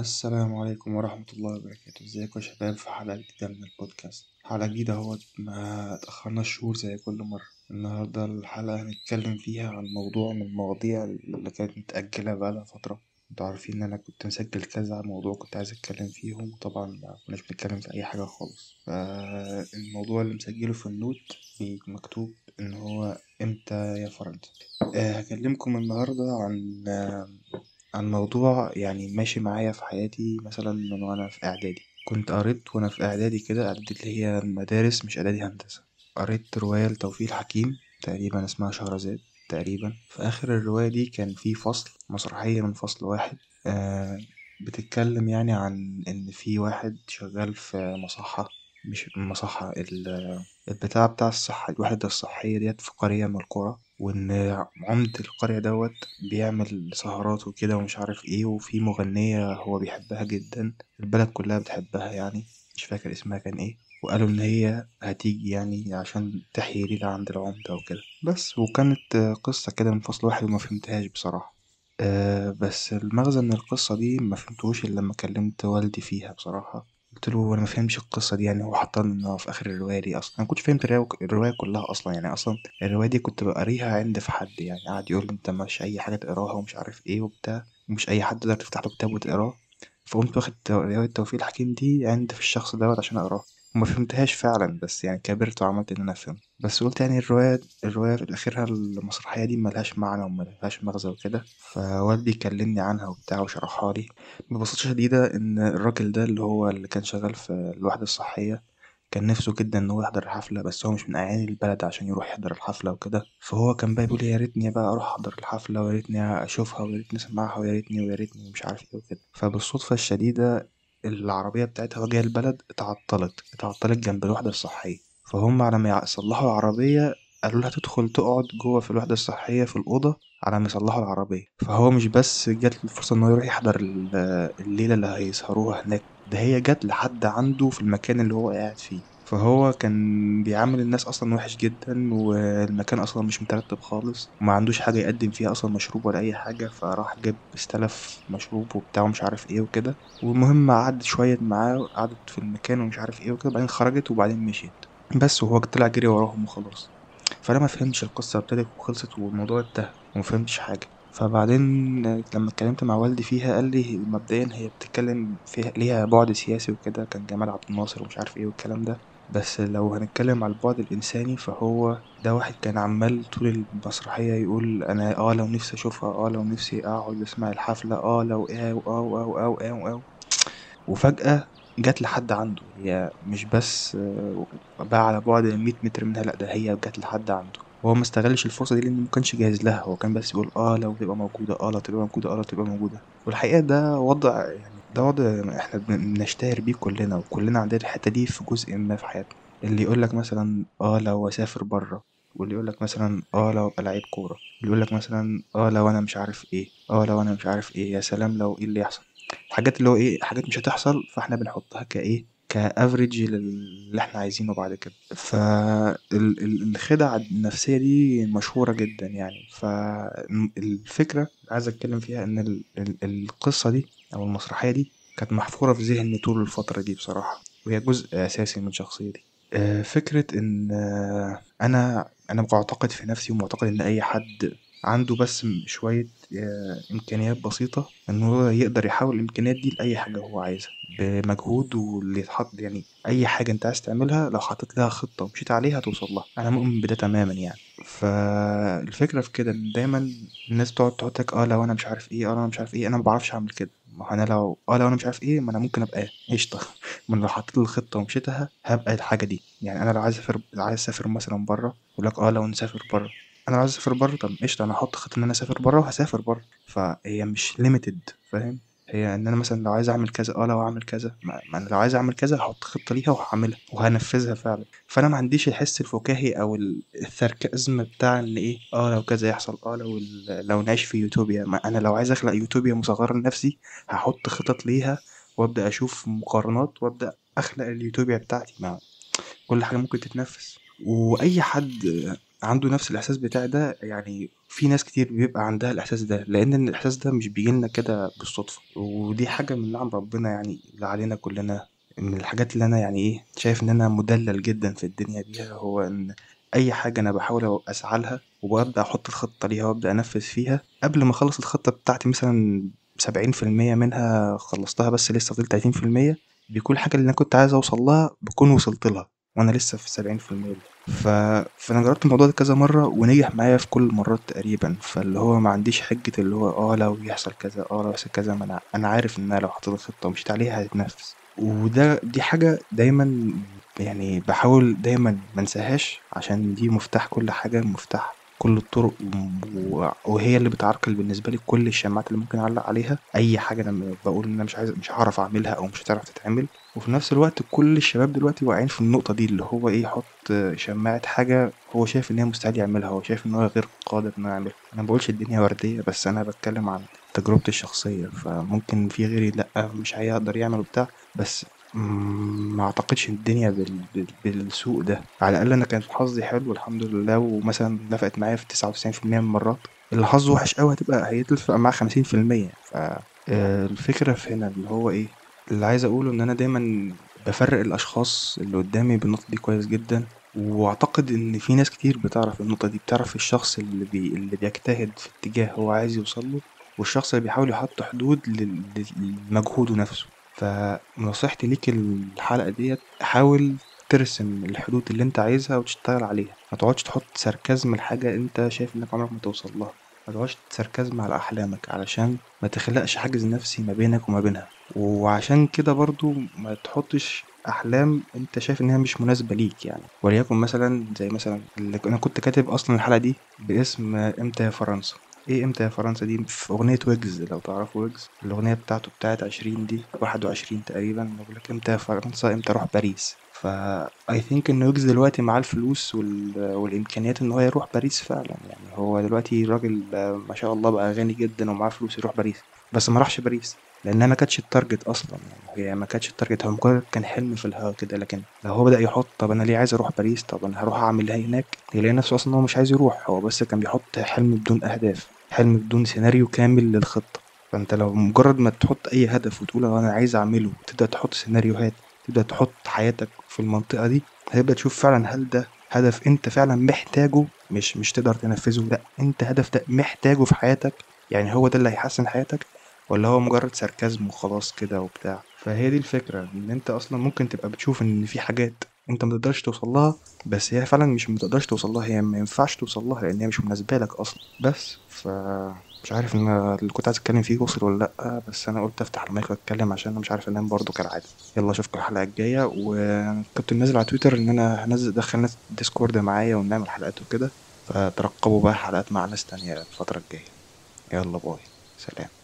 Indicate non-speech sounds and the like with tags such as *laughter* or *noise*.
السلام عليكم ورحمة الله وبركاته. ازيكم يا شباب في حلقة جديدة من البودكاست؟ حلقة جديدة اهوت ما تأخرناش شهور زي كل مرة. النهاردة الحلقة هنتكلم فيها عن موضوع من المواضيع اللي كانت متأجلة بقالها فترة. أنتوا عارفين إن أنا كنت مسجل كذا موضوع كنت عايز أتكلم فيهم وطبعا مكناش بنتكلم في أي حاجة خالص. فالموضوع اللي مسجله في النوت مكتوب إن هو إمتى يا فرنسا. آه، هكلمكم النهاردة عن آه، عن موضوع يعني ماشي معايا في حياتي مثلا من وأنا في إعدادي. كنت قريت وأنا في إعدادي كده إعدادي اللي هي المدارس مش إعدادي هندسة. قريت رواية لتوفيق الحكيم تقريبا اسمها شهرزاد تقريبا. في آخر الرواية دي كان في فصل مسرحية من فصل واحد آه بتتكلم يعني عن إن في واحد شغال في مصحة مش مصحة البتاع بتاع الصحة الوحدة الصحية ديت في قرية من القرى. وإن عمدة القرية دوت بيعمل سهرات وكده ومش عارف إيه وفي مغنية هو بيحبها جدا البلد كلها بتحبها يعني مش فاكر اسمها كان إيه وقالوا إن هي هتيجي يعني عشان تحيي ليلة عند العمدة وكده بس وكانت قصة كده من فصل واحد وما فهمتهاش بصراحة. أه بس المغزى من القصة دي مفهمتهوش إلا لما كلمت والدي فيها بصراحة. قلت له أنا مفهمتش القصة دي يعني هو حطها لنا في آخر الرواية دي أصلا. أنا مكنتش فهمت الرواية كلها أصلا يعني أصلا الرواية دي كنت بقريها عند في حد يعني قعد يقول أنت مش أي حاجة تقراها ومش عارف إيه وبتاع ومش أي حد تقدر تفتح له كتاب وتقراه. فقمت واخد رواية توفيق الحكيم دي عند في الشخص دوت عشان اقراها وما فهمتهاش فعلا بس يعني كبرت وعملت ان أنا فهمت بس قلت يعني الرواية الرواية في اخرها المسرحية دي ملهاش معنى وملهاش مغزى وكده. فوالدي كلمني عنها وبتاع وشرحها لي. ببساطة شديدة إن الراجل ده اللي هو اللي كان شغال في الوحدة الصحية كان نفسه جدا إن هو يحضر الحفلة بس هو مش من أعيان البلد عشان يروح يحضر الحفلة وكده. فهو كان بقى بيقول يا ريتني بقى أروح أحضر الحفلة ويا ريتني أشوفها ويا ريتني أسمعها ويا ريتني ويا ريتني ومش عارف إيه وكده. فبالصدفة الشديدة العربية بتاعتها وجه البلد اتعطلت اتعطلت جنب الوحدة الصحية. فهم على ما يصلحوا العربية قالوا لها تدخل تقعد جوه في الوحدة الصحية في الأوضة على ما يصلحوا العربية. فهو مش بس جات الفرصة إنه يروح يحضر الليلة اللي هيسهروها هناك ده هي جات لحد عنده في المكان اللي هو قاعد فيه. فهو كان بيعامل الناس أصلا وحش جدا والمكان أصلا مش مترتب خالص وما عندوش حاجة يقدم فيها أصلا مشروب ولا أي حاجة فراح جاب استلف مشروب وبتاع ومش عارف إيه وكده. والمهم قعد شوية معاه قعدت في المكان ومش عارف إيه وكده بعدين خرجت وبعدين مشيت. بس وهو طلع جري وراهم وخلاص. فأنا ما فهمتش القصة ابتدت وخلصت والموضوع انتهى وما فهمتش حاجة. فبعدين لما اتكلمت مع والدي فيها قال لي مبدئيا هي بتتكلم فيها ليها بعد سياسي وكده كان جمال عبد الناصر ومش عارف إيه والكلام ده. بس لو هنتكلم على البعد الإنساني فهو ده واحد كان عمال طول المسرحية يقول أنا آه لو نفسي أشوفها آه لو نفسي أقعد أسمع الحفلة آه لو آه وآه وآه وآه وآه وآه وفجأة جت لحد عنده. هي مش بس بقى على بعد مية متر منها لأ ده هي جت لحد عنده. وهو ما استغلش الفرصة دي لأنه مكانش جاهز لها. هو كان بس يقول آه لو تبقى موجودة آه لو تبقى موجودة آه لو تبقى موجودة. والحقيقة ده وضع يعني ده وضع إحنا بنشتهر بيه كلنا وكلنا عندنا الحتة دي في جزء ما في حياتنا. اللي يقولك مثلا آه لو أسافر برا واللي يقولك مثلا آه لو أبقى لعيب كورة اللي يقولك مثلا آه لو أنا مش عارف إيه آه لو أنا مش عارف إيه يا سلام لو إيه اللي يحصل. الحاجات اللي هو إيه حاجات مش هتحصل فإحنا بنحطها كإيه؟ كأفريج للي إحنا عايزينه بعد كده. فالخدع النفسية دي مشهورة جدا يعني. فالفكرة عايز أتكلم فيها إن القصة دي أو المسرحية دي كانت محفورة في ذهني طول الفترة دي بصراحة. وهي جزء أساسي من شخصيتي. فكرة إن أنا أنا معتقد في نفسي ومعتقد إن أي حد عنده بس شوية إمكانيات بسيطة إن هو يقدر يحول الإمكانيات دي لأي حاجة هو عايزها بمجهود واللي يتحط يعني أي حاجة أنت عايز تعملها لو حطيت لها خطة ومشيت عليها هتوصل لها. أنا مؤمن بده تماما يعني. فالفكرة في كده إن دايما الناس تقعد تقولك آه لو أنا مش عارف إيه آه لو أنا مش عارف إيه أنا مبعرفش أعمل كده. ما أنا لو آه لو أنا مش عارف إيه ما أنا ممكن أبقى قشطة. *laughs* ما أنا لو حطيت الخطة ومشيتها هبقى الحاجة دي. يعني أنا لو عايز أسافر عايز أسافر مثلا برا يقولك آه لو نسافر برا أنا عايز أسافر برا طب قشطة أنا هحط خطة إن أنا أسافر برا وهسافر برا فهي مش limited فاهم؟ هي إن أنا مثلا لو عايز أعمل كذا آه لو اعمل كذا ما أنا لو عايز أعمل كذا هحط خطة ليها وهعملها وهنفذها فعلا. فأنا ما عنديش الحس الفكاهي أو الثركازم بتاع إن إيه آه لو كذا يحصل آه لو لو نعيش في يوتوبيا. ما أنا لو عايز أخلق يوتوبيا مصغرة لنفسي هحط خطط ليها وأبدأ أشوف مقارنات وأبدأ أخلق اليوتوبيا بتاعتي. مع كل حاجة ممكن تتنفس وأي حد عنده نفس الإحساس بتاعي ده يعني في ناس كتير بيبقى عندها الإحساس ده لأن الإحساس ده مش بيجيلنا كده بالصدفة. ودي حاجة من نعم ربنا يعني اللي علينا كلنا. من الحاجات اللي أنا يعني إيه شايف إن أنا مدلل جدا في الدنيا بيها هو إن أي حاجة أنا بحاول أسعى لها وببدأ أحط الخطة ليها وأبدأ أنفذ فيها قبل ما أخلص الخطة بتاعتي مثلا سبعين في المية منها خلصتها بس لسه فاضل تلاتين في المية بيكون الحاجة اللي أنا كنت عايز أوصل لها بكون وصلت لها. وأنا لسه في السبعين في المية. دي ف... فأنا جربت الموضوع ده كذا مرة ونجح معايا في كل المرات تقريبا. فاللي هو ما عنديش حجة اللي هو آه لو يحصل كذا آه لو يحصل كذا ما أنا أنا عارف إن أنا لو حطيت الخطة ومشيت عليها هتتنفذ وده دي حاجة دايما يعني بحاول دايما منساهاش عشان دي مفتاح كل حاجة مفتاح كل الطرق وهي اللي بتعرقل بالنسبة لي كل الشماعات اللي ممكن أعلق عليها. أي حاجة أنا بقول إن أنا مش عايز مش هعرف أعملها أو مش هتعرف تتعمل. وفي نفس الوقت كل الشباب دلوقتي واقعين في النقطة دي اللي هو إيه يحط شماعة حاجة هو شايف إن هي مستحيل يعملها هو شايف إن هو غير قادر إنه يعملها. أنا مبقولش الدنيا وردية بس أنا بتكلم عن تجربتي الشخصية. فممكن في غيري لأ مش هيقدر يعمل وبتاع بس ما اعتقدش إن الدنيا بال... بال... بالسوء ده. على الأقل أنا كان حظي حلو الحمد لله. ومثلا نفعت معايا في 99% من المرات اللي حظه وحش قوي هتبقى هيتفق معاه 50% ف آه، الفكرة في هنا اللي هو إيه اللي عايز أقوله إن أنا دايما بفرق الأشخاص اللي قدامي بالنقطة دي كويس جدا. وأعتقد إن في ناس كتير بتعرف النقطة دي بتعرف الشخص اللي بي... اللي بيجتهد في اتجاه هو عايز يوصله والشخص اللي بيحاول يحط حدود لمجهوده نفسه. فنصيحتي ليك الحلقة ديت حاول ترسم الحدود اللي انت عايزها وتشتغل عليها. ما تقعدش تحط ساركازم لحاجة انت شايف انك عمرك ما توصل لها. ما تقعدش ساركازم على أحلامك علشان ما تخلقش حاجز نفسي ما بينك وما بينها. وعشان كده برضو ما تحطش أحلام انت شايف انها مش مناسبة ليك يعني. وليكن مثلا زي مثلا اللي أنا كنت كاتب أصلا الحلقة دي باسم إمتى يا فرنسا. إيه إمتى يا فرنسا دي؟ في أغنية ويجز لو تعرفوا ويجز. الأغنية بتاعته بتاعت عشرين دي واحد وعشرين تقريبا. بقول لك إمتى يا فرنسا؟ إمتى أروح باريس؟ فا I think إن ويجز دلوقتي معاه الفلوس وال... والإمكانيات إن هو يروح باريس فعلا. يعني هو دلوقتي راجل ما شاء الله بقى غني جدا ومعاه فلوس يروح باريس. بس ما راحش باريس لأنها ما كانتش ال target أصلا. يعني هي ما كانتش ال target هو مجرد كان حلم في الهوا كده. لكن لو هو بدأ يحط طب أنا ليه عايز أروح باريس؟ طب أنا هروح أعمل إيه هناك؟ يلاقي نفسه أصلا هو مش عايز يروح. هو بس كان بيحط حلم بدون أهداف حلم بدون سيناريو كامل للخطة. فأنت لو مجرد ما تحط أي هدف وتقول أنا عايز أعمله وتبدأ تحط سيناريوهات تبدأ تحط حياتك في المنطقة دي هتبدأ تشوف فعلا هل ده هدف أنت فعلا محتاجه مش مش تقدر تنفذه. لا أنت هدف ده محتاجه في حياتك. يعني هو ده اللي هيحسن حياتك. ولا هو مجرد ساركازم وخلاص كده وبتاع؟ فهي دي الفكرة إن أنت أصلا ممكن تبقى بتشوف إن في حاجات أنت متقدرش توصل لها بس هي فعلا مش متقدرش توصل لها هي ما ينفعش توصل لها لأن هي مش مناسبة لك أصلا. بس ف مش عارف إن اللي كنت عايز أتكلم فيه وصل ولا لأ بس أنا قلت أفتح المايك وأتكلم عشان أنا مش عارف أنام برضه كالعادة. يلا أشوفكم الحلقة الجاية وكنت منزل على تويتر إن أنا هنزل ادخل ناس ديسكورد معايا ونعمل حلقات وكده فترقبوا بقى حلقات مع ناس تانية الفترة الجاية. يلا باي. سلام.